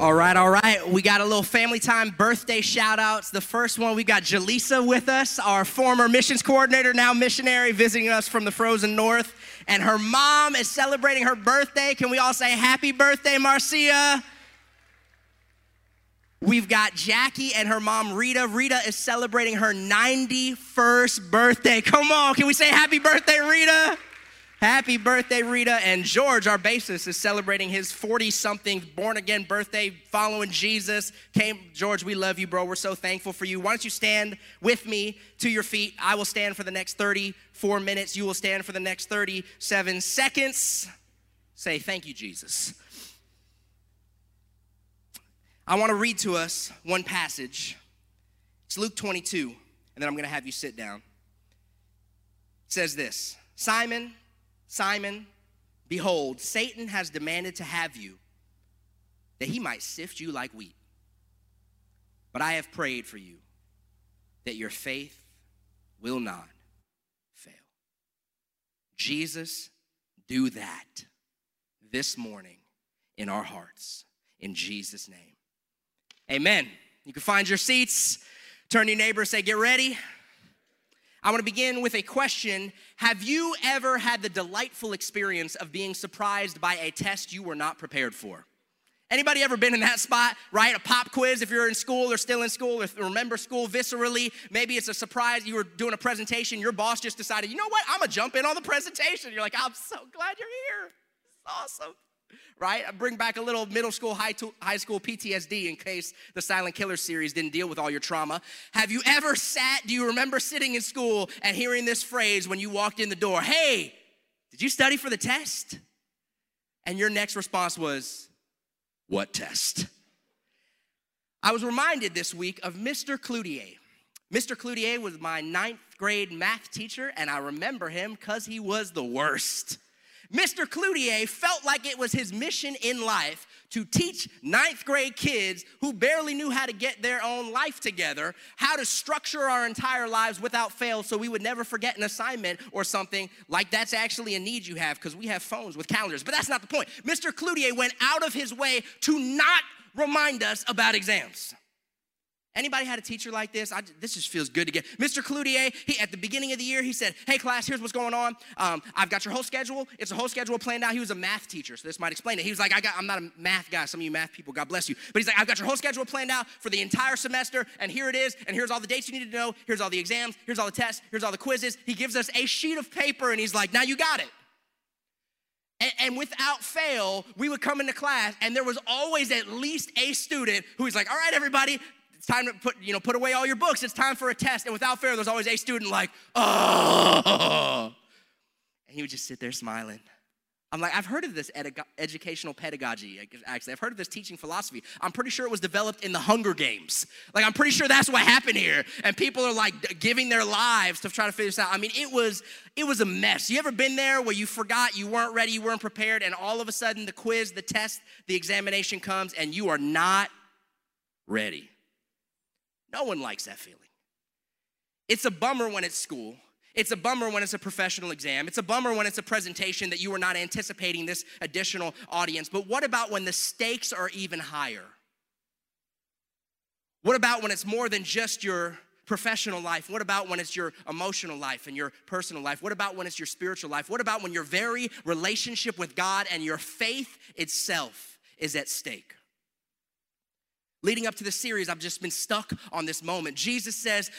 All right, all right. We got a little family time birthday shout outs. The first one, we got Jaleesa with us, our former missions coordinator, now missionary, visiting us from the frozen north. And her mom is celebrating her birthday. Can we all say happy birthday, Marcia? We've got Jackie and her mom, Rita. Rita is celebrating her 91st birthday. Come on, can we say happy birthday, Rita? Happy birthday, Rita. And George, our bassist, is celebrating his 40 something born again birthday following Jesus. Came, George, we love you, bro. We're so thankful for you. Why don't you stand with me to your feet? I will stand for the next 34 minutes. You will stand for the next 37 seconds. Say, thank you, Jesus. I want to read to us one passage. It's Luke 22, and then I'm going to have you sit down. It says this Simon, Simon, behold, Satan has demanded to have you that he might sift you like wheat. But I have prayed for you that your faith will not fail. Jesus, do that this morning in our hearts. In Jesus' name. Amen. You can find your seats. Turn to your neighbor say, Get ready. I want to begin with a question. Have you ever had the delightful experience of being surprised by a test you were not prepared for? Anybody ever been in that spot, right? A pop quiz if you're in school or still in school or remember school viscerally. Maybe it's a surprise. You were doing a presentation, your boss just decided, you know what? I'm gonna jump in on the presentation. You're like, I'm so glad you're here. It's awesome right? Bring back a little middle school, high, to, high school PTSD in case the Silent Killer series didn't deal with all your trauma. Have you ever sat, do you remember sitting in school and hearing this phrase when you walked in the door? Hey, did you study for the test? And your next response was, What test? I was reminded this week of Mr. Cloutier. Mr. Cloutier was my ninth grade math teacher, and I remember him because he was the worst. Mr. Cloutier felt like it was his mission in life to teach ninth grade kids who barely knew how to get their own life together how to structure our entire lives without fail so we would never forget an assignment or something like that's actually a need you have because we have phones with calendars. But that's not the point. Mr. Cloutier went out of his way to not remind us about exams. Anybody had a teacher like this? I, this just feels good to get. Mr. Cloutier, he, at the beginning of the year, he said, Hey, class, here's what's going on. Um, I've got your whole schedule. It's a whole schedule planned out. He was a math teacher, so this might explain it. He was like, I got, I'm not a math guy. Some of you math people, God bless you. But he's like, I've got your whole schedule planned out for the entire semester, and here it is, and here's all the dates you need to know. Here's all the exams. Here's all the tests. Here's all the quizzes. He gives us a sheet of paper, and he's like, Now you got it. And, and, without fail, we would come into class, and there was always at least a student who was like, All right, everybody, it's time to put, you know, put away all your books. It's time for a test. And without fail, there's always a student like, oh. And he would just sit there smiling. I'm like, I've heard of this ed- educational pedagogy, actually. I've heard of this teaching philosophy. I'm pretty sure it was developed in the Hunger Games. Like, I'm pretty sure that's what happened here. And people are like giving their lives to try to figure this out. I mean, it was, it was a mess. You ever been there where you forgot, you weren't ready, you weren't prepared, and all of a sudden the quiz, the test, the examination comes, and you are not ready? No one likes that feeling. It's a bummer when it's school. It's a bummer when it's a professional exam. It's a bummer when it's a presentation that you were not anticipating this additional audience. But what about when the stakes are even higher? What about when it's more than just your professional life? What about when it's your emotional life and your personal life? What about when it's your spiritual life? What about when your very relationship with God and your faith itself is at stake? Leading up to the series, I've just been stuck on this moment. Jesus says,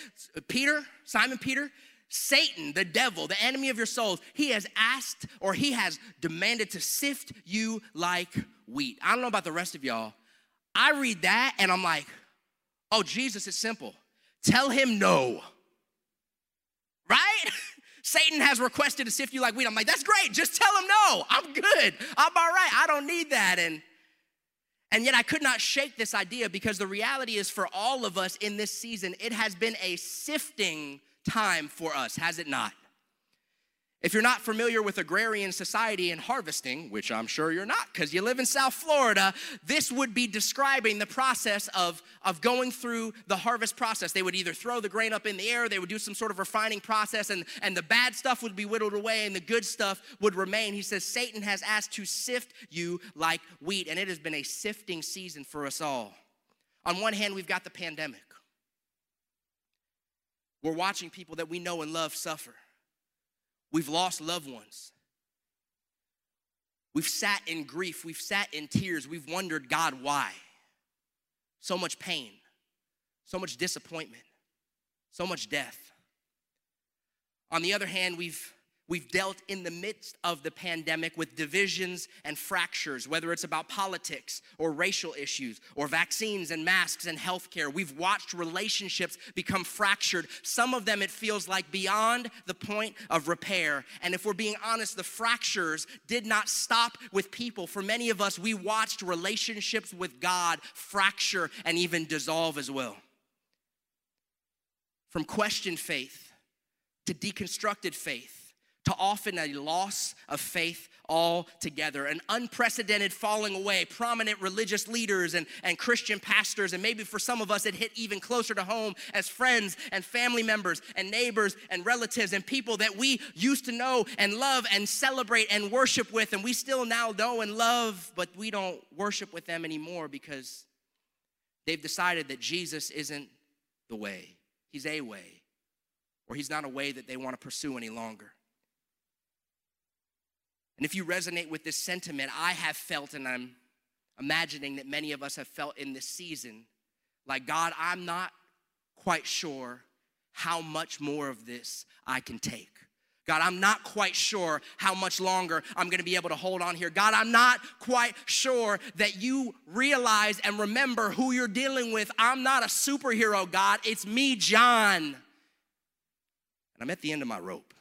Peter, Simon Peter, Satan, the devil, the enemy of your souls, he has asked or he has demanded to sift you like wheat. I don't know about the rest of y'all. I read that and I'm like, oh, Jesus, it's simple. Tell him no. Right? Satan has requested to sift you like wheat. I'm like, that's great. Just tell him no. I'm good. I'm all right. I don't need that. And and yet I could not shake this idea because the reality is for all of us in this season, it has been a sifting time for us, has it not? If you're not familiar with agrarian society and harvesting, which I'm sure you're not because you live in South Florida, this would be describing the process of, of going through the harvest process. They would either throw the grain up in the air, they would do some sort of refining process, and, and the bad stuff would be whittled away and the good stuff would remain. He says, Satan has asked to sift you like wheat, and it has been a sifting season for us all. On one hand, we've got the pandemic. We're watching people that we know and love suffer. We've lost loved ones. We've sat in grief. We've sat in tears. We've wondered, God, why? So much pain, so much disappointment, so much death. On the other hand, we've We've dealt in the midst of the pandemic with divisions and fractures, whether it's about politics or racial issues or vaccines and masks and healthcare. We've watched relationships become fractured. Some of them it feels like beyond the point of repair. And if we're being honest, the fractures did not stop with people. For many of us, we watched relationships with God fracture and even dissolve as well. From questioned faith to deconstructed faith to often a loss of faith altogether, an unprecedented falling away. Prominent religious leaders and, and Christian pastors, and maybe for some of us, it hit even closer to home as friends and family members and neighbors and relatives and people that we used to know and love and celebrate and worship with, and we still now know and love, but we don't worship with them anymore because they've decided that Jesus isn't the way, He's a way, or He's not a way that they want to pursue any longer. And if you resonate with this sentiment, I have felt, and I'm imagining that many of us have felt in this season, like, God, I'm not quite sure how much more of this I can take. God, I'm not quite sure how much longer I'm gonna be able to hold on here. God, I'm not quite sure that you realize and remember who you're dealing with. I'm not a superhero, God. It's me, John. And I'm at the end of my rope.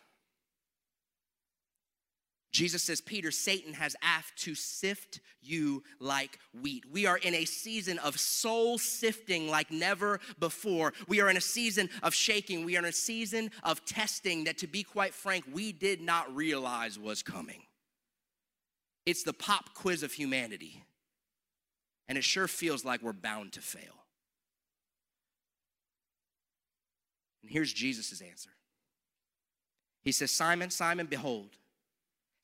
Jesus says, Peter, Satan has asked to sift you like wheat. We are in a season of soul sifting like never before. We are in a season of shaking. We are in a season of testing that, to be quite frank, we did not realize was coming. It's the pop quiz of humanity. And it sure feels like we're bound to fail. And here's Jesus' answer He says, Simon, Simon, behold,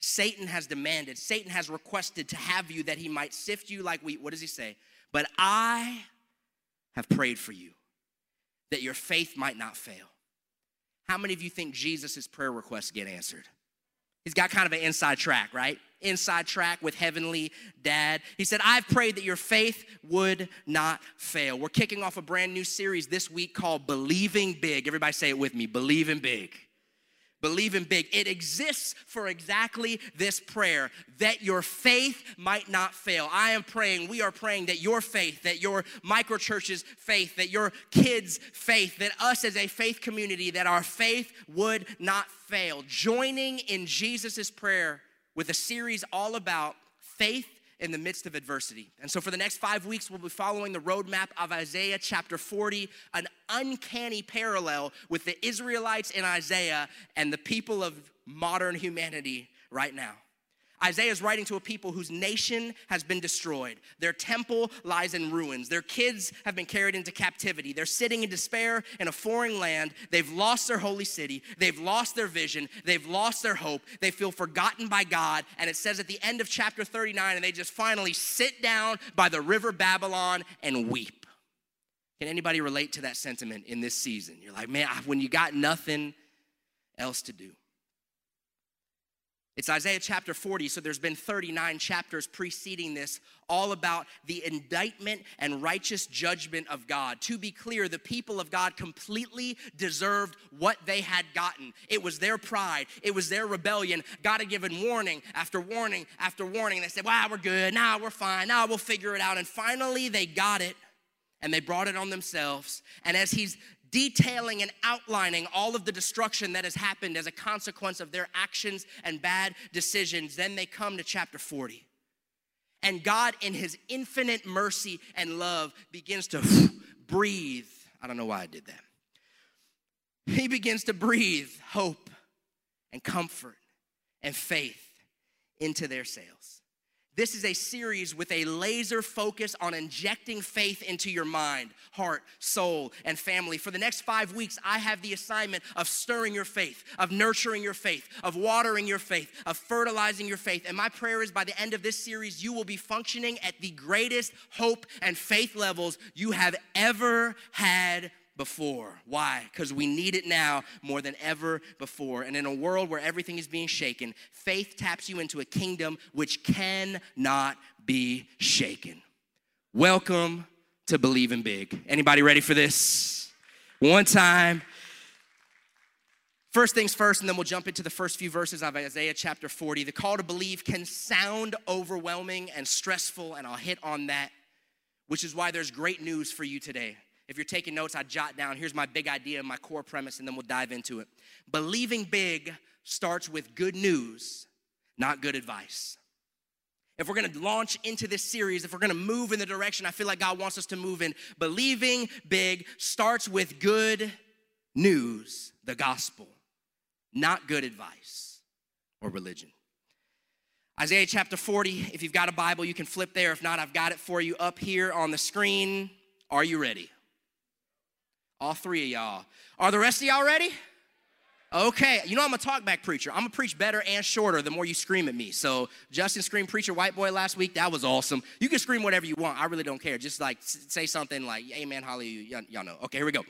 Satan has demanded, Satan has requested to have you that he might sift you like wheat. What does he say? But I have prayed for you that your faith might not fail. How many of you think Jesus' prayer requests get answered? He's got kind of an inside track, right? Inside track with Heavenly Dad. He said, I've prayed that your faith would not fail. We're kicking off a brand new series this week called Believing Big. Everybody say it with me Believing Big. Believing Big. It exists for exactly this prayer that your faith might not fail. I am praying, we are praying that your faith, that your microchurch's faith, that your kids' faith, that us as a faith community, that our faith would not fail. Joining in Jesus' prayer with a series all about faith in the midst of adversity. And so, for the next five weeks, we'll be following the roadmap of Isaiah chapter 40, an uncanny parallel with the Israelites in Isaiah and the people of modern humanity right now. Isaiah is writing to a people whose nation has been destroyed. Their temple lies in ruins. Their kids have been carried into captivity. They're sitting in despair in a foreign land. They've lost their holy city. They've lost their vision. They've lost their hope. They feel forgotten by God. And it says at the end of chapter 39, and they just finally sit down by the river Babylon and weep. Can anybody relate to that sentiment in this season? You're like, man, when you got nothing else to do. It's Isaiah chapter 40, so there's been 39 chapters preceding this, all about the indictment and righteous judgment of God. To be clear, the people of God completely deserved what they had gotten. It was their pride, it was their rebellion. God had given warning after warning after warning. They said, Wow, we're good. Now nah, we're fine. Now nah, we'll figure it out. And finally, they got it and they brought it on themselves. And as he's detailing and outlining all of the destruction that has happened as a consequence of their actions and bad decisions. Then they come to chapter 40. And God, in his infinite mercy and love, begins to breathe. I don't know why I did that. He begins to breathe hope and comfort and faith into their sails. This is a series with a laser focus on injecting faith into your mind, heart, soul, and family. For the next five weeks, I have the assignment of stirring your faith, of nurturing your faith, of watering your faith, of fertilizing your faith. And my prayer is by the end of this series, you will be functioning at the greatest hope and faith levels you have ever had before. Why? Because we need it now more than ever before. And in a world where everything is being shaken, faith taps you into a kingdom which cannot be shaken. Welcome to Believing Big. Anybody ready for this? One time. First things first, and then we'll jump into the first few verses of Isaiah chapter 40. The call to believe can sound overwhelming and stressful, and I'll hit on that, which is why there's great news for you today. If you're taking notes, I jot down here's my big idea, my core premise, and then we'll dive into it. Believing big starts with good news, not good advice. If we're gonna launch into this series, if we're gonna move in the direction I feel like God wants us to move in, believing big starts with good news, the gospel, not good advice or religion. Isaiah chapter 40, if you've got a Bible, you can flip there. If not, I've got it for you up here on the screen. Are you ready? All three of y'all. Are the rest of y'all ready? Okay, you know I'm a talkback preacher. I'm gonna preach better and shorter the more you scream at me. So Justin screamed preacher white boy last week. That was awesome. You can scream whatever you want. I really don't care. Just like say something like Amen, Hallelujah. Y'all know. Okay, here we go.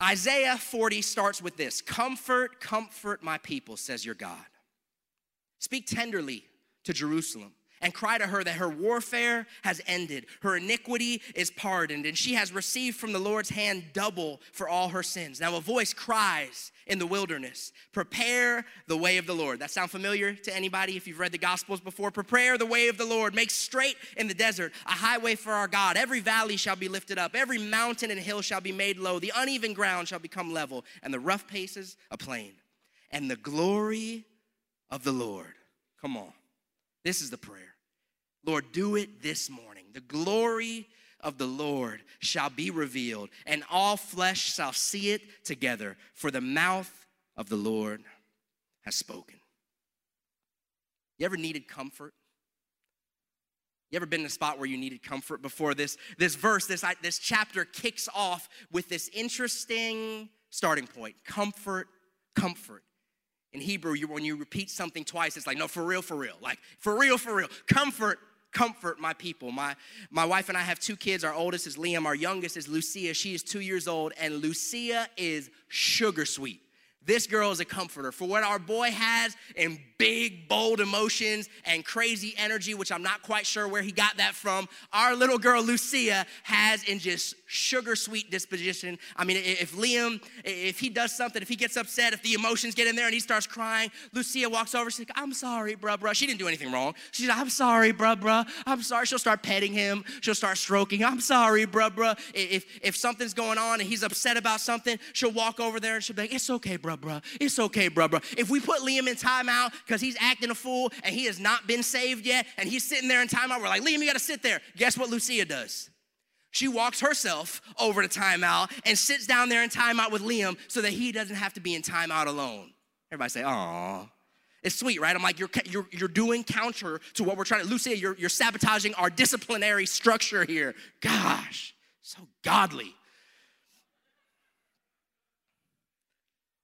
Isaiah 40 starts with this: Comfort, comfort my people, says your God. Speak tenderly to Jerusalem and cry to her that her warfare has ended, her iniquity is pardoned, and she has received from the Lord's hand double for all her sins. Now a voice cries in the wilderness, prepare the way of the Lord. That sound familiar to anybody if you've read the Gospels before? Prepare the way of the Lord, make straight in the desert a highway for our God. Every valley shall be lifted up, every mountain and hill shall be made low, the uneven ground shall become level, and the rough places a plain. And the glory of the Lord. Come on. This is the prayer Lord, do it this morning. The glory of the Lord shall be revealed, and all flesh shall see it together, for the mouth of the Lord has spoken. You ever needed comfort? You ever been in a spot where you needed comfort before this? This verse, this, this chapter kicks off with this interesting starting point comfort, comfort. In Hebrew, you, when you repeat something twice, it's like, no, for real, for real. Like, for real, for real. Comfort, comfort my people. My, my wife and I have two kids. Our oldest is Liam, our youngest is Lucia. She is two years old, and Lucia is sugar sweet. This girl is a comforter for what our boy has in big, bold emotions and crazy energy, which I'm not quite sure where he got that from. Our little girl, Lucia, has in just sugar sweet disposition. I mean, if Liam, if he does something, if he gets upset, if the emotions get in there and he starts crying, Lucia walks over, she's like, I'm sorry, bruh, bruh. She didn't do anything wrong. She's like, I'm sorry, bruh, bruh. I'm sorry. She'll start petting him. She'll start stroking. I'm sorry, bruh, bruh. If, if something's going on and he's upset about something, she'll walk over there and she'll be like, it's okay, bruh, bruh. It's okay, bruh, bruh. If we put Liam in timeout because he's acting a fool and he has not been saved yet and he's sitting there in timeout, we're like, Liam, you got to sit there. Guess what Lucia does? She walks herself over to timeout and sits down there in timeout with Liam so that he doesn't have to be in timeout alone. Everybody say, "Aw." It's sweet, right? I'm like, you're, you're, you're doing counter to what we're trying to. Lucia, you're, you're sabotaging our disciplinary structure here. Gosh, so godly.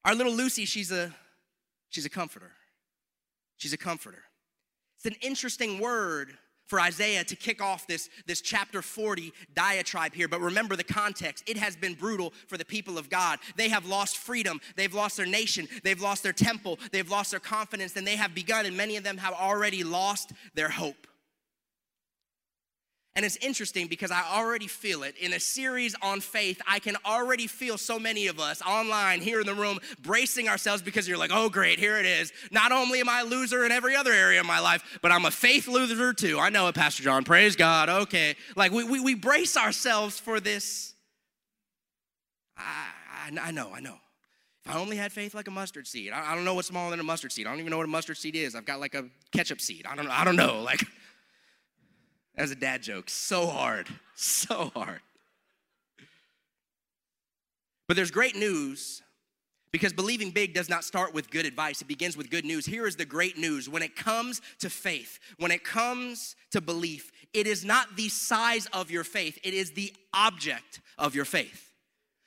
Our little Lucy, she's a, she's a comforter. She's a comforter. It's an interesting word for Isaiah to kick off this, this chapter 40 diatribe here. But remember the context. It has been brutal for the people of God. They have lost freedom. They've lost their nation. They've lost their temple. They've lost their confidence. And they have begun, and many of them have already lost their hope. And it's interesting because I already feel it. In a series on faith, I can already feel so many of us online here in the room bracing ourselves because you're like, oh, great, here it is. Not only am I a loser in every other area of my life, but I'm a faith loser too. I know it, Pastor John. Praise God. Okay. Like we, we, we brace ourselves for this. I, I, I know, I know. If I only had faith like a mustard seed, I, I don't know what's smaller than a mustard seed. I don't even know what a mustard seed is. I've got like a ketchup seed. I don't know. I don't know. Like, as a dad joke. So hard. So hard. But there's great news Because believing big does not start with good advice, it begins with good news. Here is the great news. When it comes to faith, when it comes to belief, it is not the size of your faith, it is the object of your faith.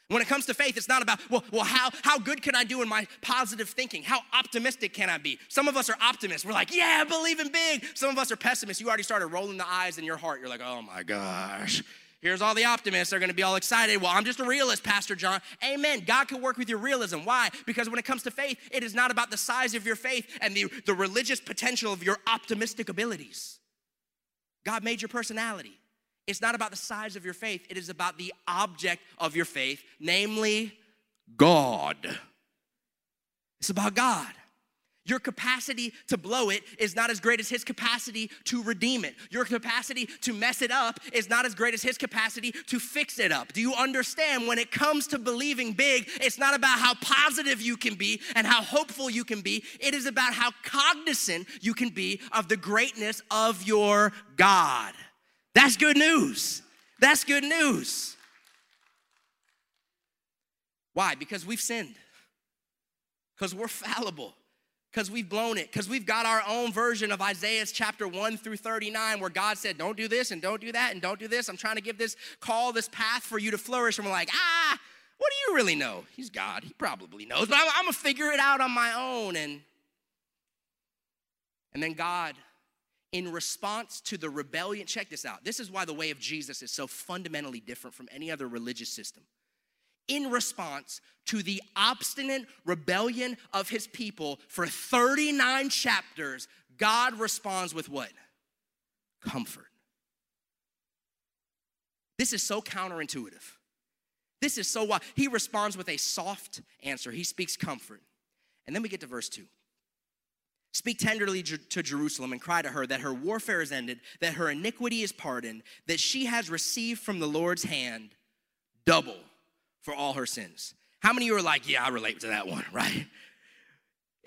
When it comes to faith, it's not about, well, well how, how good can I do in my positive thinking? How optimistic can I be? Some of us are optimists. We're like, yeah, believe in big. Some of us are pessimists. You already started rolling the eyes in your heart. You're like, oh my gosh. Here's all the optimists. They're going to be all excited. Well, I'm just a realist, Pastor John. Amen. God can work with your realism. Why? Because when it comes to faith, it is not about the size of your faith and the, the religious potential of your optimistic abilities. God made your personality. It's not about the size of your faith, it is about the object of your faith, namely God. It's about God. Your capacity to blow it is not as great as his capacity to redeem it. Your capacity to mess it up is not as great as his capacity to fix it up. Do you understand when it comes to believing big, it's not about how positive you can be and how hopeful you can be. It is about how cognizant you can be of the greatness of your God. That's good news. That's good news. Why? Because we've sinned. Because we're fallible because we've blown it, because we've got our own version of Isaiah's chapter 1 through 39, where God said, Don't do this and don't do that and don't do this. I'm trying to give this call, this path for you to flourish. And we're like, Ah, what do you really know? He's God. He probably knows, but I'm, I'm gonna figure it out on my own. And, and then God, in response to the rebellion, check this out. This is why the way of Jesus is so fundamentally different from any other religious system in response to the obstinate rebellion of his people for 39 chapters, God responds with what? Comfort. This is so counterintuitive. This is so why he responds with a soft answer. He speaks comfort. And then we get to verse 2. Speak tenderly to Jerusalem and cry to her that her warfare is ended, that her iniquity is pardoned, that she has received from the Lord's hand double for all her sins. How many of you are like, yeah, I relate to that one, right?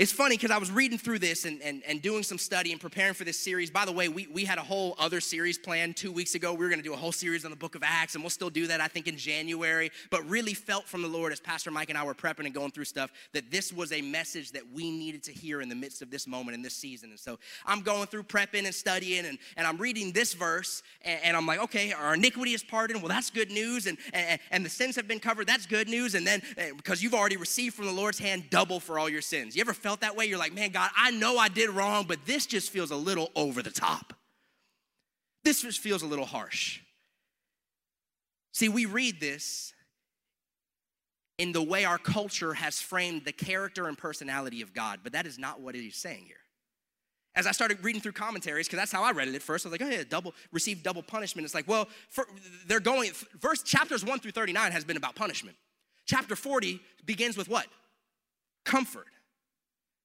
It's funny because I was reading through this and, and, and doing some study and preparing for this series. By the way, we, we had a whole other series planned two weeks ago. We were going to do a whole series on the book of Acts, and we'll still do that, I think, in January. But really felt from the Lord as Pastor Mike and I were prepping and going through stuff that this was a message that we needed to hear in the midst of this moment in this season. And so I'm going through prepping and studying, and, and I'm reading this verse, and, and I'm like, okay, our iniquity is pardoned. Well, that's good news. And, and, and the sins have been covered. That's good news. And then eh, because you've already received from the Lord's hand double for all your sins. You ever felt felt that way, you're like, man, God, I know I did wrong, but this just feels a little over the top. This just feels a little harsh. See, we read this in the way our culture has framed the character and personality of God, but that is not what is saying here. As I started reading through commentaries, because that's how I read it at first, I was like, oh yeah, double, receive double punishment. It's like, well, for, they're going, verse chapters 1 through 39 has been about punishment. Chapter 40 begins with what? Comfort.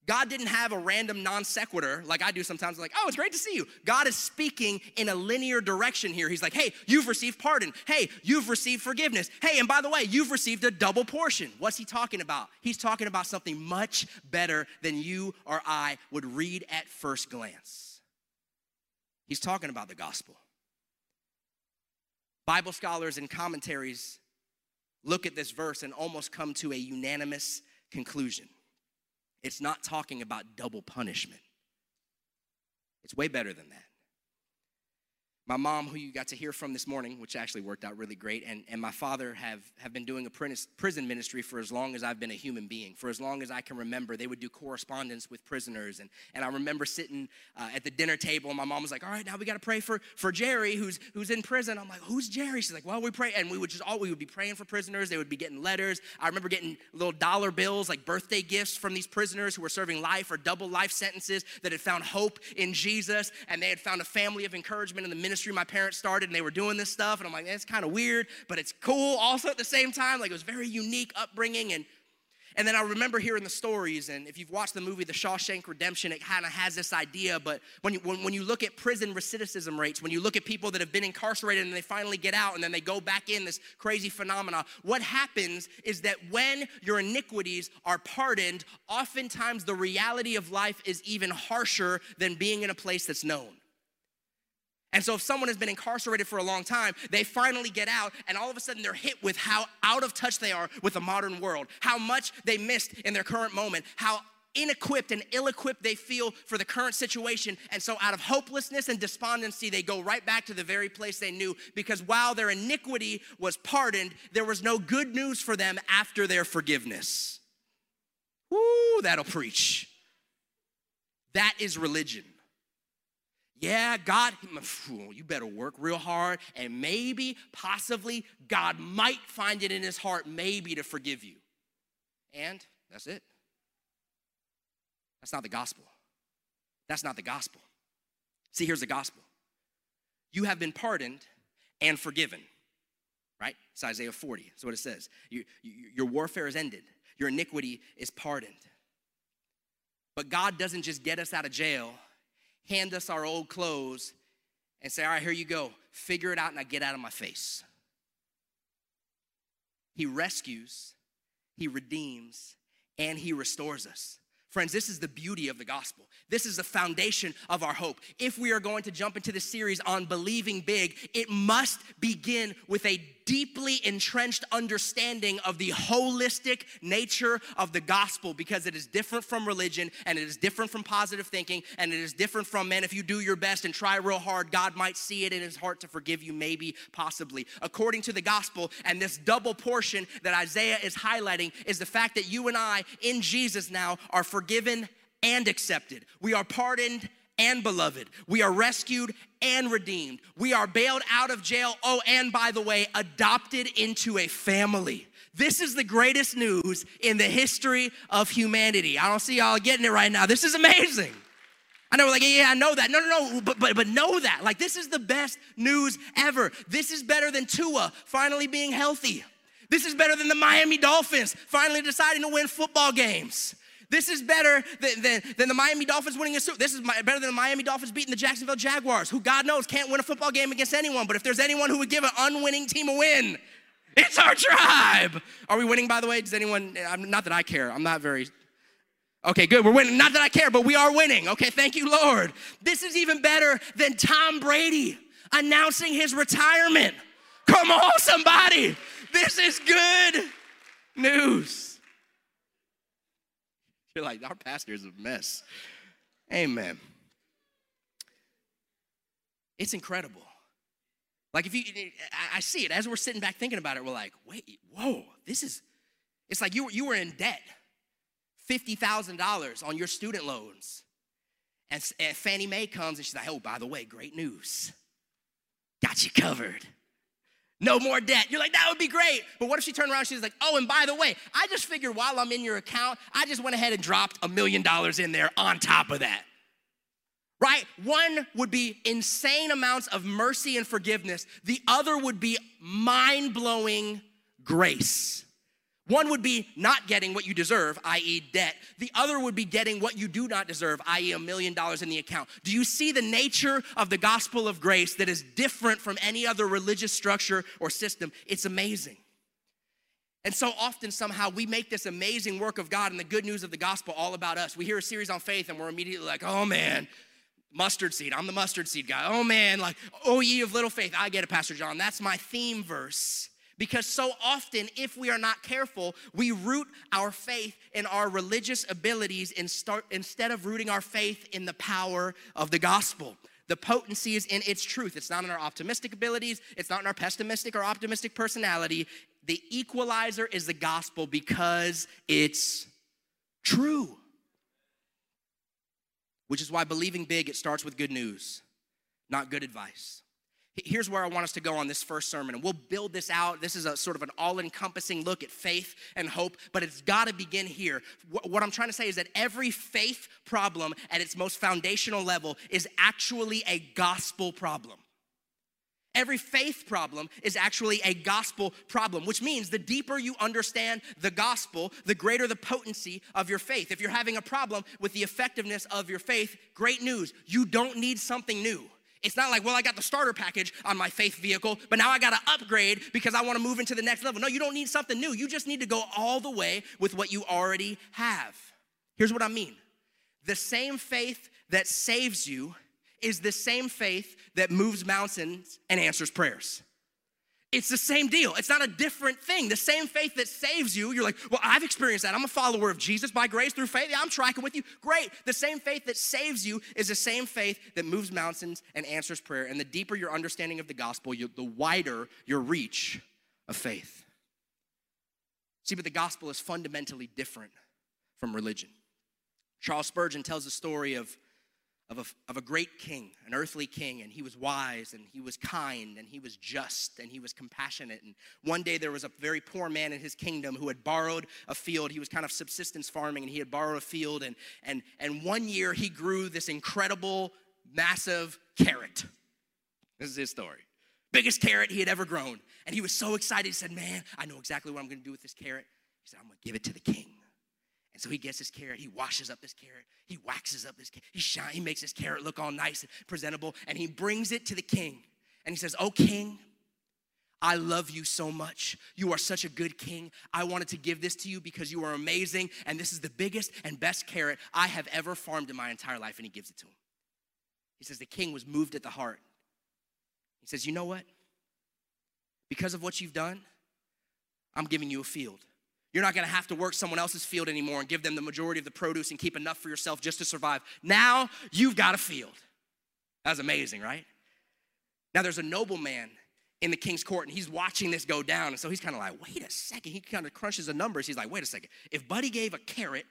God didn't have a random non sequitur like I do sometimes, like, oh, it's great to see you. God is speaking in a linear direction here. He's like, hey, you've received pardon. Hey, you've received forgiveness. Hey, and by the way, you've received a double portion. What's he talking about? He's talking about something much better than you or I would read at first glance. He's talking about the gospel. Bible scholars and commentaries look at this verse and almost come to a unanimous conclusion. It's not talking about double punishment. It's way better than that my mom, who you got to hear from this morning, which actually worked out really great, and, and my father have, have been doing a prison ministry for as long as I've been a human being. For as long as I can remember, they would do correspondence with prisoners. And, and I remember sitting uh, at the dinner table, and my mom was like, All right, now we got to pray for, for Jerry, who's, who's in prison. I'm like, Who's Jerry? She's like, Well, we pray. And we would just all, we would be praying for prisoners. They would be getting letters. I remember getting little dollar bills, like birthday gifts from these prisoners who were serving life or double life sentences that had found hope in Jesus, and they had found a family of encouragement in the ministry ministry my parents started and they were doing this stuff. And I'm like, eh, that's kind of weird, but it's cool also at the same time. Like it was very unique upbringing. And and then I remember hearing the stories, and if you've watched the movie The Shawshank Redemption, it kind of has this idea. But when you, when, when you look at prison recidivism rates, when you look at people that have been incarcerated and they finally get out and then they go back in, this crazy phenomena, what happens is that when your iniquities are pardoned, oftentimes the reality of life is even harsher than being in a place that's known. And so, if someone has been incarcerated for a long time, they finally get out, and all of a sudden they're hit with how out of touch they are with the modern world, how much they missed in their current moment, how inequipped and ill equipped they feel for the current situation. And so, out of hopelessness and despondency, they go right back to the very place they knew because while their iniquity was pardoned, there was no good news for them after their forgiveness. Woo, that'll preach. That is religion. Yeah, God, you better work real hard, and maybe, possibly, God might find it in his heart, maybe, to forgive you. And that's it. That's not the gospel. That's not the gospel. See, here's the gospel you have been pardoned and forgiven, right? It's Isaiah 40. That's what it says. You, you, your warfare is ended, your iniquity is pardoned. But God doesn't just get us out of jail hand us our old clothes, and say, All right, here you go. Figure it out and I get out of my face. He rescues, He redeems, and He restores us. Friends, this is the beauty of the gospel. This is the foundation of our hope. If we are going to jump into the series on believing big, it must begin with a deeply entrenched understanding of the holistic nature of the gospel because it is different from religion and it is different from positive thinking and it is different from, man, if you do your best and try real hard, God might see it in his heart to forgive you, maybe, possibly. According to the gospel, and this double portion that Isaiah is highlighting is the fact that you and I in Jesus now are forgiven and accepted. We are pardoned and beloved. We are rescued and redeemed. We are bailed out of jail. Oh, and by the way, adopted into a family. This is the greatest news in the history of humanity. I don't see y'all getting it right now. This is amazing. I know, like, yeah, I know that. No, no, no, but, but, but know that. Like, this is the best news ever. This is better than Tua finally being healthy. This is better than the Miami Dolphins finally deciding to win football games. This is better than, than, than, the Miami Dolphins winning a Super. This is my, better than the Miami Dolphins beating the Jacksonville Jaguars, who God knows can't win a football game against anyone. But if there's anyone who would give an unwinning team a win, it's our tribe. Are we winning, by the way? Does anyone? Not that I care. I'm not very. Okay, good. We're winning. Not that I care, but we are winning. Okay, thank you, Lord. This is even better than Tom Brady announcing his retirement. Come on, somebody. This is good news. You're like, our pastor is a mess. Amen. It's incredible. Like, if you, I see it as we're sitting back thinking about it, we're like, wait, whoa, this is, it's like you, you were in debt $50,000 on your student loans. And, and Fannie Mae comes and she's like, oh, by the way, great news. Got you covered no more debt. You're like, that would be great. But what if she turned around she's like, oh, and by the way, I just figured while I'm in your account, I just went ahead and dropped a million dollars in there on top of that. Right? One would be insane amounts of mercy and forgiveness, the other would be mind blowing grace. One would be not getting what you deserve, i.e., debt. The other would be getting what you do not deserve, i.e., a million dollars in the account. Do you see the nature of the gospel of grace that is different from any other religious structure or system? It's amazing. And so often, somehow, we make this amazing work of God and the good news of the gospel all about us. We hear a series on faith and we're immediately like, oh man, mustard seed. I'm the mustard seed guy. Oh man, like, oh ye of little faith. I get it, Pastor John. That's my theme verse. Because so often, if we are not careful, we root our faith in our religious abilities instead of rooting our faith in the power of the gospel. The potency is in its truth. It's not in our optimistic abilities, it's not in our pessimistic or optimistic personality. The equalizer is the gospel because it's true. Which is why believing big, it starts with good news, not good advice. Here's where I want us to go on this first sermon, and we'll build this out. This is a sort of an all encompassing look at faith and hope, but it's got to begin here. What I'm trying to say is that every faith problem at its most foundational level is actually a gospel problem. Every faith problem is actually a gospel problem, which means the deeper you understand the gospel, the greater the potency of your faith. If you're having a problem with the effectiveness of your faith, great news. You don't need something new. It's not like, well, I got the starter package on my faith vehicle, but now I got to upgrade because I want to move into the next level. No, you don't need something new. You just need to go all the way with what you already have. Here's what I mean the same faith that saves you is the same faith that moves mountains and answers prayers. It's the same deal. It's not a different thing. The same faith that saves you, you're like, well, I've experienced that. I'm a follower of Jesus by grace through faith. Yeah, I'm tracking with you. Great. The same faith that saves you is the same faith that moves mountains and answers prayer. And the deeper your understanding of the gospel, you, the wider your reach of faith. See, but the gospel is fundamentally different from religion. Charles Spurgeon tells the story of of a, of a great king, an earthly king, and he was wise and he was kind and he was just and he was compassionate. And one day there was a very poor man in his kingdom who had borrowed a field. He was kind of subsistence farming and he had borrowed a field. And, and, and one year he grew this incredible, massive carrot. This is his story. Biggest carrot he had ever grown. And he was so excited. He said, Man, I know exactly what I'm going to do with this carrot. He said, I'm going to give it to the king. And so he gets his carrot, he washes up this carrot, he waxes up this carrot, he shine, he makes his carrot look all nice and presentable, and he brings it to the king. And he says, Oh, king, I love you so much. You are such a good king. I wanted to give this to you because you are amazing, and this is the biggest and best carrot I have ever farmed in my entire life. And he gives it to him. He says, The king was moved at the heart. He says, You know what? Because of what you've done, I'm giving you a field. You're not gonna have to work someone else's field anymore and give them the majority of the produce and keep enough for yourself just to survive. Now you've got a field. That's amazing, right? Now there's a nobleman in the king's court and he's watching this go down. And so he's kind of like, wait a second. He kind of crunches the numbers. He's like, wait a second. If Buddy gave a carrot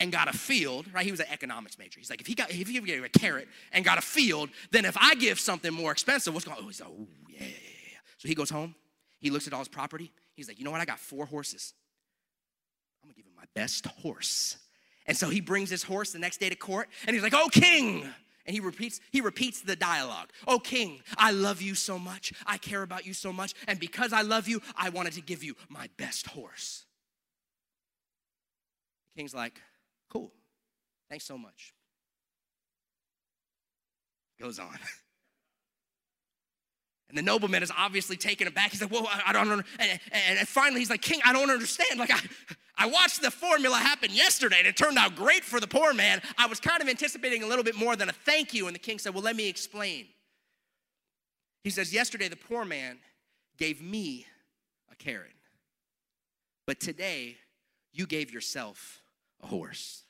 and got a field, right? He was an economics major. He's like, if he got if he gave a carrot and got a field, then if I give something more expensive, what's going on? Oh, he's like, oh yeah, yeah, yeah. So he goes home, he looks at all his property. He's like, you know what? I got four horses best horse. And so he brings his horse the next day to court and he's like, Oh, king. And he repeats, he repeats the dialogue. Oh, king, I love you so much. I care about you so much. And because I love you, I wanted to give you my best horse. The king's like, Cool. Thanks so much. Goes on. And the nobleman is obviously taken aback. He's like, Whoa, I don't know. And, and, finally, he's like, King, I don't understand. Like, I, I watched the formula happen yesterday and it turned out great for the poor man. I was kind of anticipating a little bit more than a thank you. And the king said, Well, let me explain. He says, Yesterday, the poor man gave me a carrot, but today, you gave yourself a horse.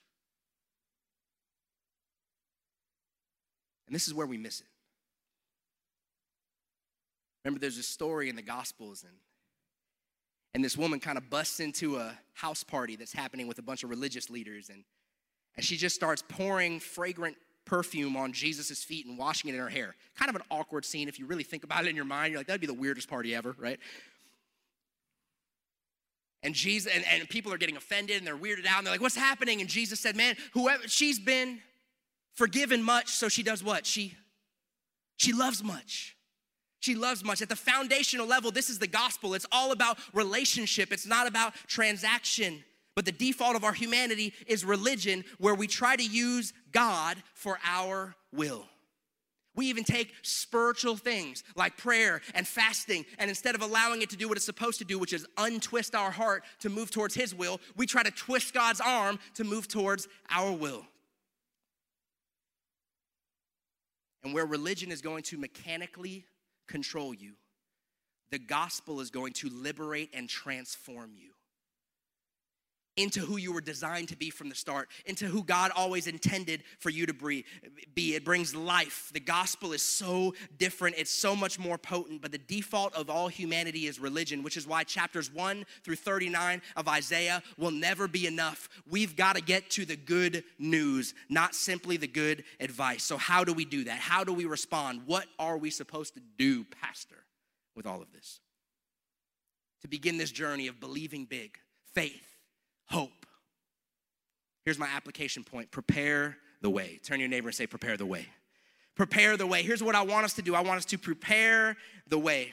And this is where we miss it. Remember, there's a story in the Gospels, and, and this woman kind of busts into a house party that's happening with a bunch of religious leaders, and, and she just starts pouring fragrant perfume on Jesus' feet and washing it in her hair. Kind of an awkward scene if you really think about it in your mind. You're like, that'd be the weirdest party ever, right? And Jesus and, and people are getting offended and they're weirded out and they're like, what's happening? And Jesus said, Man, whoever she's been forgiven much, so she does what? She she loves much. She loves much. At the foundational level, this is the gospel. It's all about relationship, it's not about transaction. But the default of our humanity is religion, where we try to use God for our will. We even take spiritual things like prayer and fasting, and instead of allowing it to do what it's supposed to do, which is untwist our heart to move towards His will, we try to twist God's arm to move towards our will. And where religion is going to mechanically control you. The gospel is going to liberate and transform you into who you were designed to be from the start, into who God always intended for you to be. It brings life. The gospel is so different, it's so much more potent, but the default of all humanity is religion, which is why chapters 1 through 39 of Isaiah will never be enough. We've got to get to the good news, not simply the good advice. So, how do we do that? How do we respond? What are we supposed to do, Pastor, with all of this? To begin this journey of believing big, faith hope. Here's my application point prepare the way. Turn your neighbor and say, Prepare the way. Prepare the way. Here's what I want us to do I want us to prepare the way.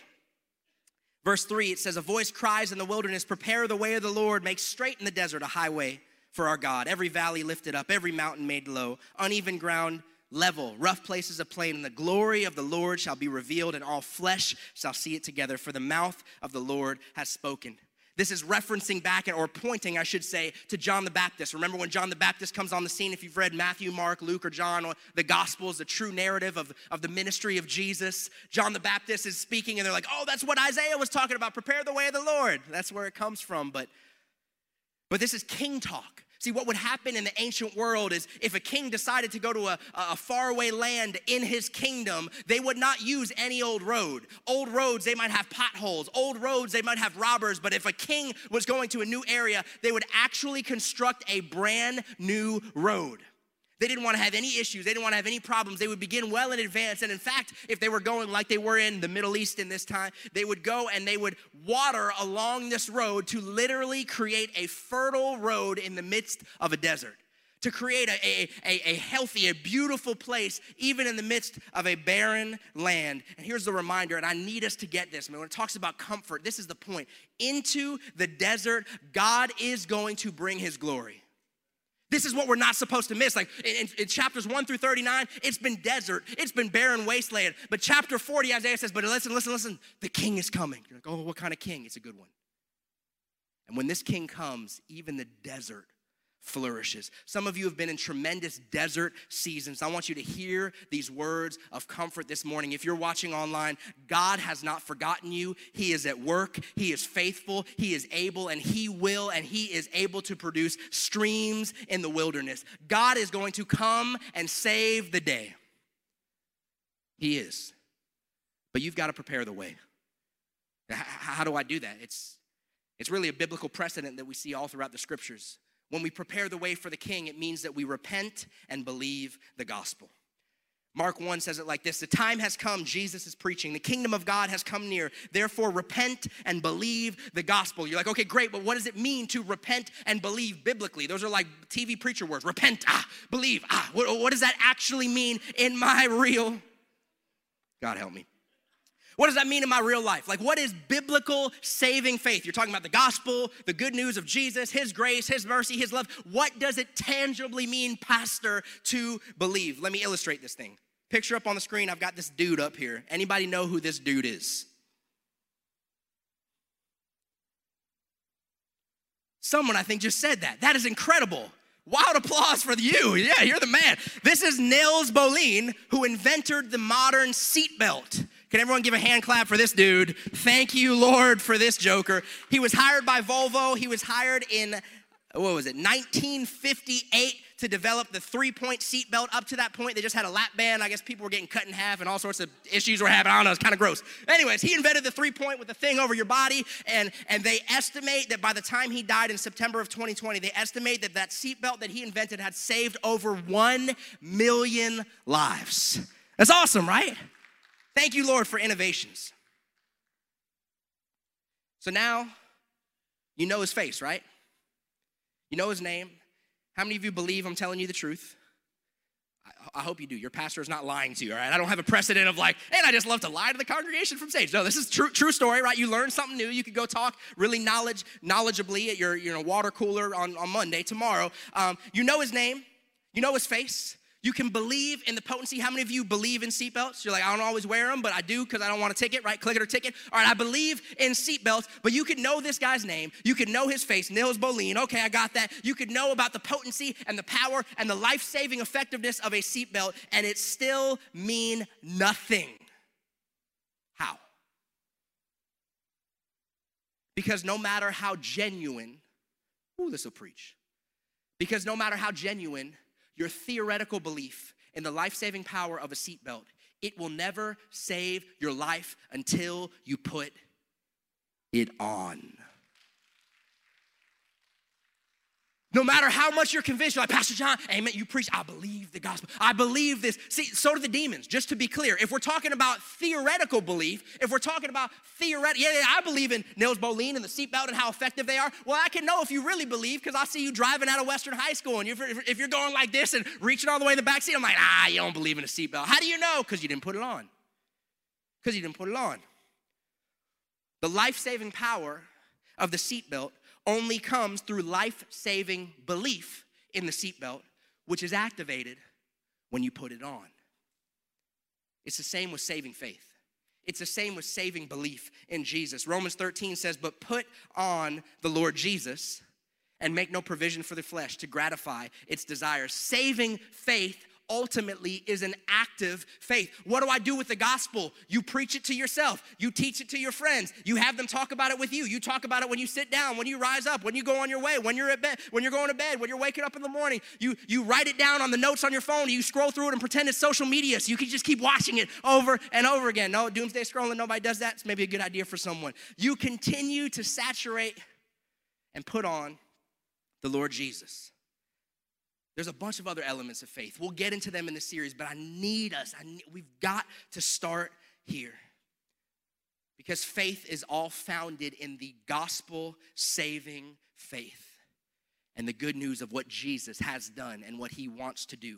Verse 3, it says, A voice cries in the wilderness, Prepare the way of the Lord, make straight in the desert a highway for our God. Every valley lifted up, every mountain made low, uneven ground level, rough places a plain, and the glory of the Lord shall be revealed, and all flesh shall see it together, for the mouth of the Lord has spoken. This is referencing back or pointing, I should say, to John the Baptist. Remember when John the Baptist comes on the scene? If you've read Matthew, Mark, Luke, or John, or the Gospels, the true narrative of, of the ministry of Jesus, John the Baptist is speaking, and they're like, oh, that's what Isaiah was talking about. Prepare the way of the Lord. That's where it comes from. But, but this is king talk. See, what would happen in the ancient world is if a king decided to go to a, a faraway land in his kingdom, they would not use any old road. Old roads, they might have potholes. Old roads, they might have robbers. But if a king was going to a new area, they would actually construct a brand new road. They didn't want to have any issues. They didn't want to have any problems. They would begin well in advance. And in fact, if they were going like they were in the Middle East in this time, they would go and they would water along this road to literally create a fertile road in the midst of a desert. To create a, a, a, a healthy, a beautiful place, even in the midst of a barren land. And here's the reminder, and I need us to get this. When it talks about comfort, this is the point. Into the desert, God is going to bring his glory. This is what we're not supposed to miss. Like in, in, chapters 1 through 39, it's been desert, it's been barren wasteland. But chapter 40, Isaiah says, But listen, listen, listen, the king is coming. You're like, Oh, what kind of king? It's a good one. And when this king comes, even the desert flourishes. Some of you have been in tremendous desert seasons. I want you to hear these words of comfort this morning. If you're watching online, God has not forgotten you. He is at work, He is faithful, He is able, and He will, and He is able to produce streams in the wilderness. God is going to come and save the day. He is. But you've got to prepare the way. How do I do that? It's, it's really a biblical precedent that we see all throughout the scriptures. When we prepare the way for the king, it means that we repent and believe the gospel. Mark 1 says it like this The time has come, Jesus is preaching. The kingdom of God has come near. Therefore, repent and believe the gospel. You're like, okay, great, but what does it mean to repent and believe biblically? Those are like TV preacher words repent, ah, believe, ah. What, what does that actually mean in my real? God help me. What does that mean in my real life? Like, what is biblical saving faith? You're talking about the gospel, the good news of Jesus, His grace, His mercy, His love. What does it tangibly mean, Pastor, to believe? Let me illustrate this thing. Picture up on the screen, I've got this dude up here. Anybody know who this dude is? Someone, I think, just said that. That is incredible. Wild applause for you. Yeah, you're the man. This is Nils Bohlin, who invented the modern seatbelt. Can everyone give a hand clap for this dude? Thank you, Lord, for this joker. He was hired by Volvo. He was hired in, what was it, 1958 to develop the three point seatbelt. Up to that point, they just had a lap band. I guess people were getting cut in half and all sorts of issues were happening. I don't know, it's kind of gross. Anyways, he invented the three point with the thing over your body, and, and they estimate that by the time he died in September of 2020, they estimate that that seatbelt that he invented had saved over 1 million lives. That's awesome, right? Thank you, Lord, for innovations. So now you know his face, right? You know his name. How many of you believe I'm telling you the truth? I, hope you do. Your pastor is not lying to you, all right? I don't have a precedent of like, and I just love to lie to the congregation from stage. No, this is true, true story, right? You learn something new. You could go talk really knowledge, knowledgeably at your you know, water cooler on, on Monday, tomorrow. Um, you know his name. You know his face. You can believe in the potency. How many of you believe in seatbelts? You're like, I don't always wear them, but I do because I don't want a ticket, right? Click it or ticket. All right, I believe in seatbelts, but you could know this guy's name. You could know his face, Nils Bohlin. Okay, I got that. You could know about the potency and the power and the life saving effectiveness of a seatbelt, and it still mean nothing. How? Because no matter how genuine, ooh, this will preach. Because no matter how genuine your theoretical belief in the life saving power of a seatbelt, it will never save your life until you put it on. No matter how much you're convinced, you're like, Pastor John, amen, you preach, I believe the gospel. I believe this. See, so do the demons, just to be clear. If we're talking about theoretical belief, if we're talking about theoretical, yeah, yeah, I believe in Nils Bohlin and the seatbelt and how effective they are. Well, I can know if you really believe because I see you driving out of Western High School and if you're going like this and reaching all the way in the back seat, I'm like, ah, you don't believe in a seatbelt. How do you know? Because you didn't put it on. Because you didn't put it on. The life saving power of the seatbelt only comes through life saving belief in the seatbelt, which is activated when you put it on. It's the same with saving faith. It's the same with saving belief in Jesus. Romans 13 says, But put on the Lord Jesus and make no provision for the flesh to gratify its desires. Saving faith ultimately is an active faith. What do I do with the gospel? You preach it to yourself, you teach it to your friends, you have them talk about it with you. You talk about it when you sit down, when you rise up, when you go on your way, when you're at bed, when you're going to bed, when you're waking up in the morning. You you write it down on the notes on your phone, you scroll through it and pretend it's social media so you can just keep watching it over and over again. No, doomsday scrolling, nobody does that. It's maybe a good idea for someone. You continue to saturate and put on the Lord Jesus. There's a bunch of other elements of faith. We'll get into them in the series, but I need us. I need, we've got to start here. Because faith is all founded in the gospel saving faith and the good news of what Jesus has done and what he wants to do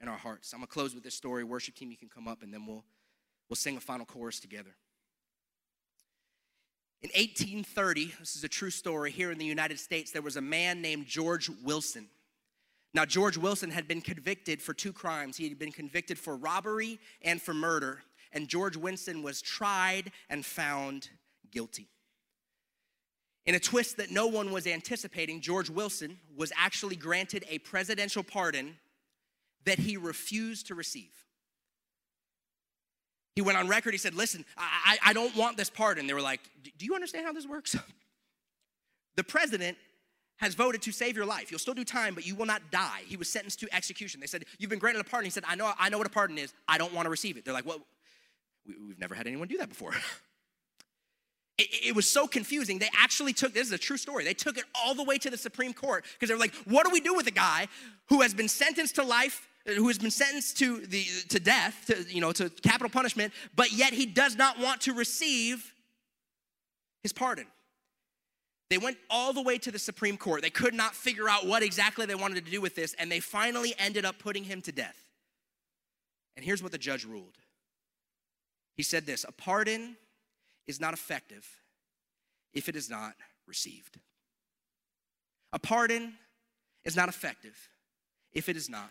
in our hearts. I'm gonna close with this story. Worship team, you can come up and then we'll, we'll sing a final chorus together. In 1830, this is a true story, here in the United States, there was a man named George Wilson. Now, George Wilson had been convicted for two crimes. He had been convicted for robbery and for murder. And George Wilson was tried and found guilty. In a twist that no one was anticipating, George Wilson was actually granted a presidential pardon that he refused to receive. He went on record, he said, Listen, I, I don't want this pardon. They were like, Do you understand how this works? the president has voted to save your life. You'll still do time, but you will not die. He was sentenced to execution. They said, You've been granted a pardon. He said, I know, I know what a pardon is. I don't want to receive it. They're like, Well, we, have never had anyone do that before. it, it, was so confusing. They actually took this is a true story. They took it all the way to the Supreme Court because they were like, What do we do with a guy who has been sentenced to life? Who has been sentenced to the to death, to you know, to capital punishment, but yet he does not want to receive his pardon. They went all the way to the Supreme Court. They could not figure out what exactly they wanted to do with this, and they finally ended up putting him to death. And here's what the judge ruled He said this a pardon is not effective if it is not received. A pardon is not effective if it is not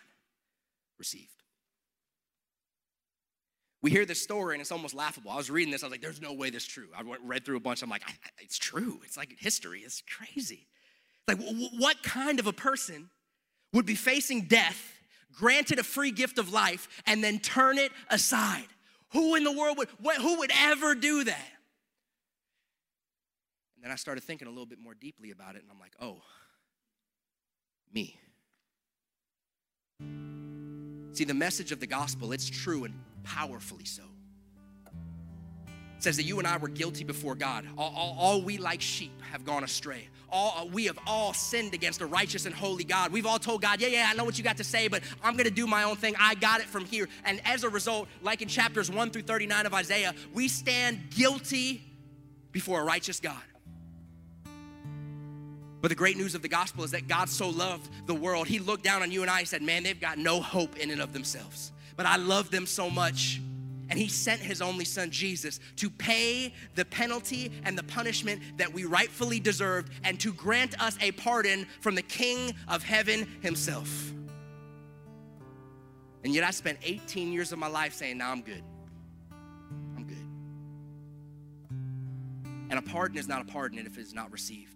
received we hear this story and it's almost laughable. I was reading this, I was like, there's no way this is true. I went, read through a bunch, I'm like, it's true. It's like history, it's crazy. Like, what kind of a person would be facing death, granted a free gift of life, and then turn it aside? Who in the world would, who would ever do that? And then I started thinking a little bit more deeply about it, and I'm like, oh, me. See, the message of the gospel, it's true and powerfully so. It says that you and I were guilty before God. All, all, all, we like sheep have gone astray. All uh, we have all sinned against a righteous and holy God. We've all told God, yeah, yeah, I know what you got to say, but I'm gonna do my own thing. I got it from here. And as a result, like in chapters 1 through 39 of Isaiah, we stand guilty before a righteous God. But the great news of the gospel is that God so loved the world, He looked down on you and I and said, Man, they've got no hope in and of themselves but I love them so much. And he sent his only son, Jesus, to pay the penalty and the punishment that we rightfully deserved and to grant us a pardon from the King of heaven himself. And yet I spent 18 years of my life saying, Now I'm good. I'm good. And a pardon is not a pardon if it is not received.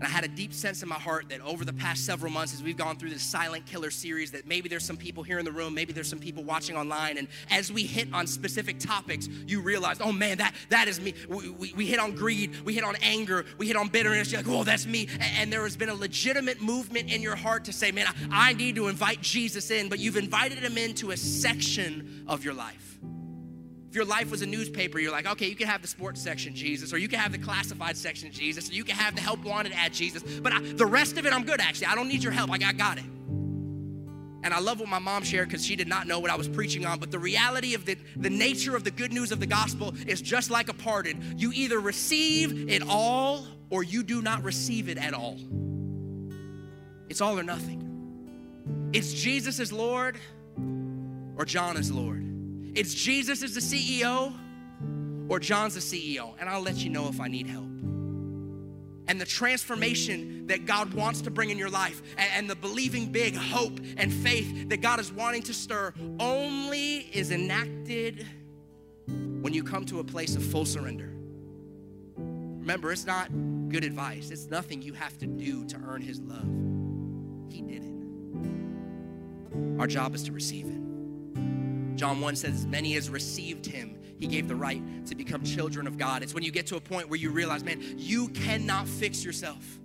And I had a deep sense in my heart that over the past several months, as we've gone through this silent killer series, that maybe there's some people here in the room, maybe there's some people watching online, and as we hit on specific topics, you realize, oh man, that, that is me. We, we, we hit on greed, we hit on anger, we hit on bitterness. You're like, oh, that's me. And, and there has been a legitimate movement in your heart to say, man, I, I need to invite Jesus in, but you've invited him into a section of your life. If your life was a newspaper, you're like, okay, you can have the sports section, Jesus, or you can have the classified section, Jesus, or you can have the help wanted ad, Jesus. But I, the rest of it, I'm good, actually. I don't need your help. Like, I got, it. And I love what my mom shared because she did not know what I was preaching on. But the reality of the, the nature of the good news of the gospel is just like a pardon. You either receive it all or you do not receive it at all. It's all or nothing. It's Jesus is Lord or John is Lord. It's Jesus is the CEO or John's the CEO, and I'll let you know if I need help. And the transformation that God wants to bring in your life, and, the believing big hope and faith that God is wanting to stir, only is enacted when you come to a place of full surrender, remember, it's not good advice. It's nothing you have to do to earn His love. He did it. Our job is to receive it. John 1 says, many as received Him, He gave the right to become children of God. It's when you get to a point where you realize, man, you cannot fix yourself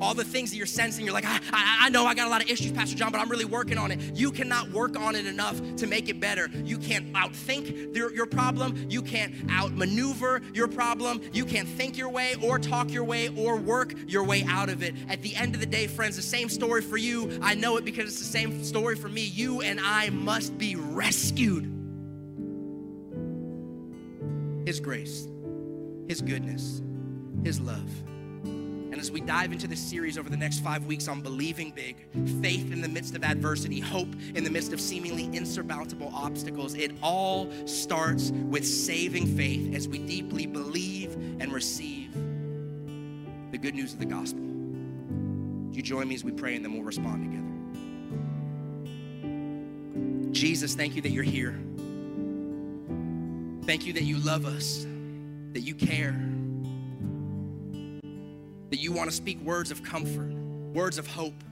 all the things that you're sensing, you're like, I, I, I, know I got a lot of issues, Pastor John, but I'm really working on it. You cannot work on it enough to make it better. You can't outthink your, your problem. You can't outmaneuver your problem. You can't think your way or talk your way or work your way out of it. At the end of the day, friends, the same story for you. I know it because it's the same story for me. You and I must be rescued. His grace, His goodness, His love. And as we dive into this series over the next five weeks on believing big, faith in the midst of adversity, hope in the midst of seemingly insurmountable obstacles, it all starts with saving faith as we deeply believe and receive the good news of the gospel. You join me as we pray and then we'll respond together? Jesus, thank you that you're here. Thank you that you love us, that you care that you want to speak words of comfort, words of hope,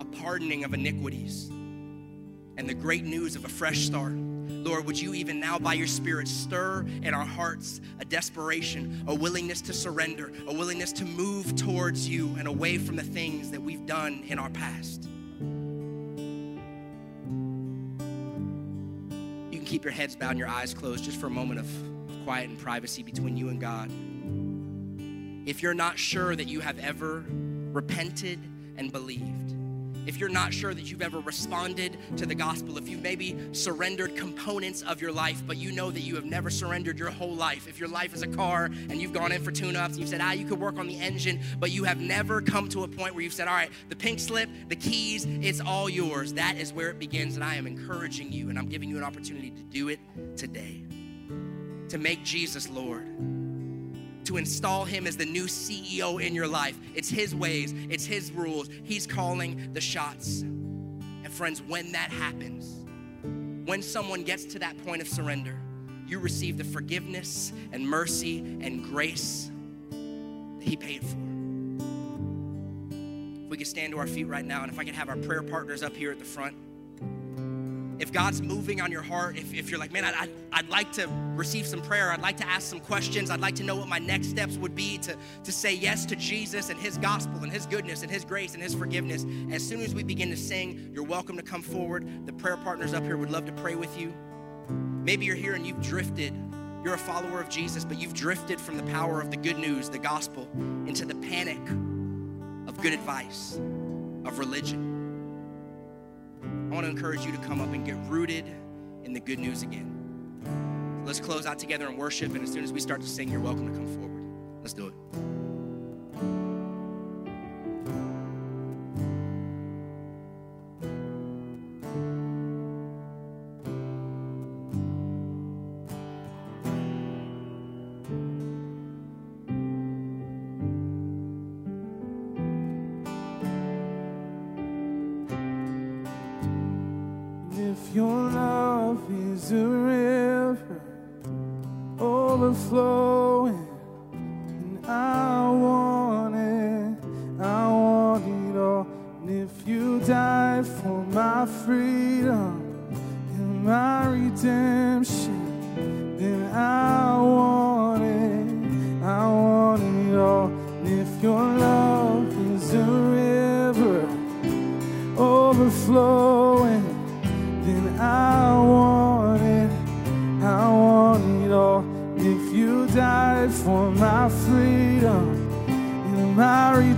a pardoning of iniquities, and the great news of a fresh start. Lord, would you even now, by your Spirit, stir in our hearts a desperation, a willingness to surrender, a willingness to move towards you and away from the things that we've done in our past. You can keep your heads bowed and your eyes closed just for a moment of quiet and privacy between you and God if you're not sure that you have ever repented and believed, if you're not sure that you've ever responded to the gospel, if you've maybe surrendered components of your life, but you know that you have never surrendered your whole life, if your life is a car and you've gone in for tune ups and you've said, ah, you could work on the engine, but you have never come to a point where you've said, all right, the pink slip, the keys, it's all yours. That is where it begins. And I am encouraging you and I'm giving you an opportunity to do it today, to make Jesus Lord to install him as the new CEO in your life. It's his ways, it's his rules. He's calling the shots. And friends, when that happens, when someone gets to that point of surrender, you receive the forgiveness and mercy and grace that he paid for. If we could stand to our feet right now, and if I could have our prayer partners up here at the front if God's moving on your heart, if, if you're like, man, I, I'd like to receive some prayer, I'd like to ask some questions, I'd like to know what my next steps would be to, to say yes to Jesus and His gospel and His goodness and His grace and His forgiveness. As soon as we begin to sing, you're welcome to come forward. The prayer partners up here would love to pray with you. Maybe you're here and you've drifted. You're a follower of Jesus, but you've drifted from the power of the good news, the gospel, into the panic of good advice, of religion. I want to encourage you to come up and get rooted in the good news again. Let's close out together in worship, and as soon as we start to sing, you're welcome to come forward. Let's do it. overflowing. And I want it, I want it all. And if you died for my freedom and my redemption.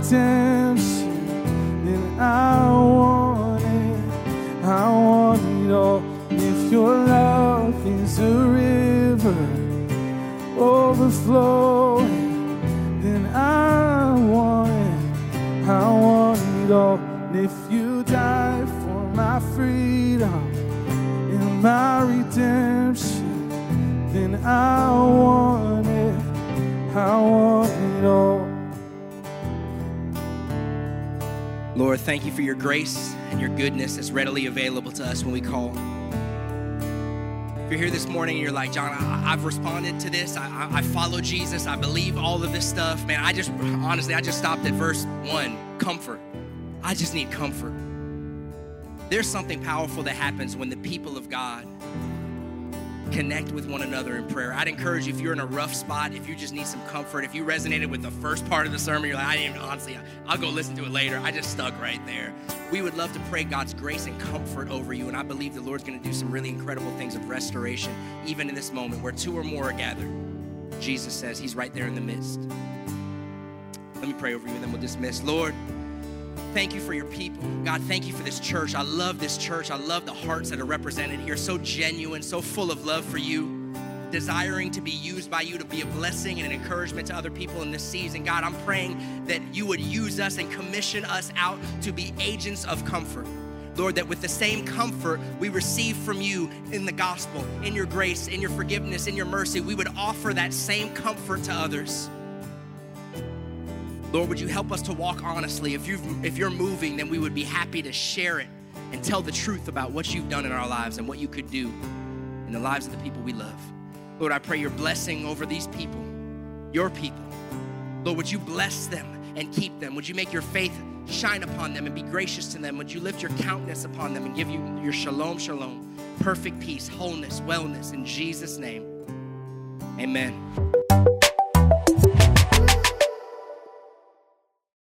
redemption, Then I want it. I want it all. If your love is a river overflowing, then I want it. I want it all. If you die for my freedom and my redemption, then I want it. I want grace and your goodness that's readily available to us when we call. If you're here this morning and you're like, John, I, have responded to this. I, I, I follow Jesus. I believe all of this stuff. Man, I just, honestly, I just stopped at verse one comfort. I just need comfort. There's something powerful that happens when the people of God connect with one another in prayer. I'd encourage you if you're in a rough spot, if you just need some comfort, if you resonated with the first part of the sermon, you're like, I didn't honestly, I'll go listen to it later. I just stuck right there. We would love to pray God's grace and comfort over you. And I believe the Lord's going to do some really incredible things of restoration, even in this moment where two or more are gathered. Jesus says He's right there in the midst. Let me pray over you and then we'll dismiss. Lord, Thank you for your people. God, thank you for this church. I love this church. I love the hearts that are represented here. So genuine, so full of love for you, desiring to be used by you to be a blessing and an encouragement to other people in this season. God, I'm praying that you would use us and commission us out to be agents of comfort. Lord, that with the same comfort we receive from you in the gospel, in your grace, in your forgiveness, in your mercy, we would offer that same comfort to others. Lord, would you help us to walk honestly? If, you if you're moving, then we would be happy to share it and tell the truth about what you've done in our lives and what you could do in the lives of the people we love. Lord, I pray your blessing over these people, your people. Lord, would you bless them and keep them? Would you make your faith shine upon them and be gracious to them? Would you lift your countenance upon them and give you your shalom, shalom, perfect peace, wholeness, wellness in Jesus' name? Amen.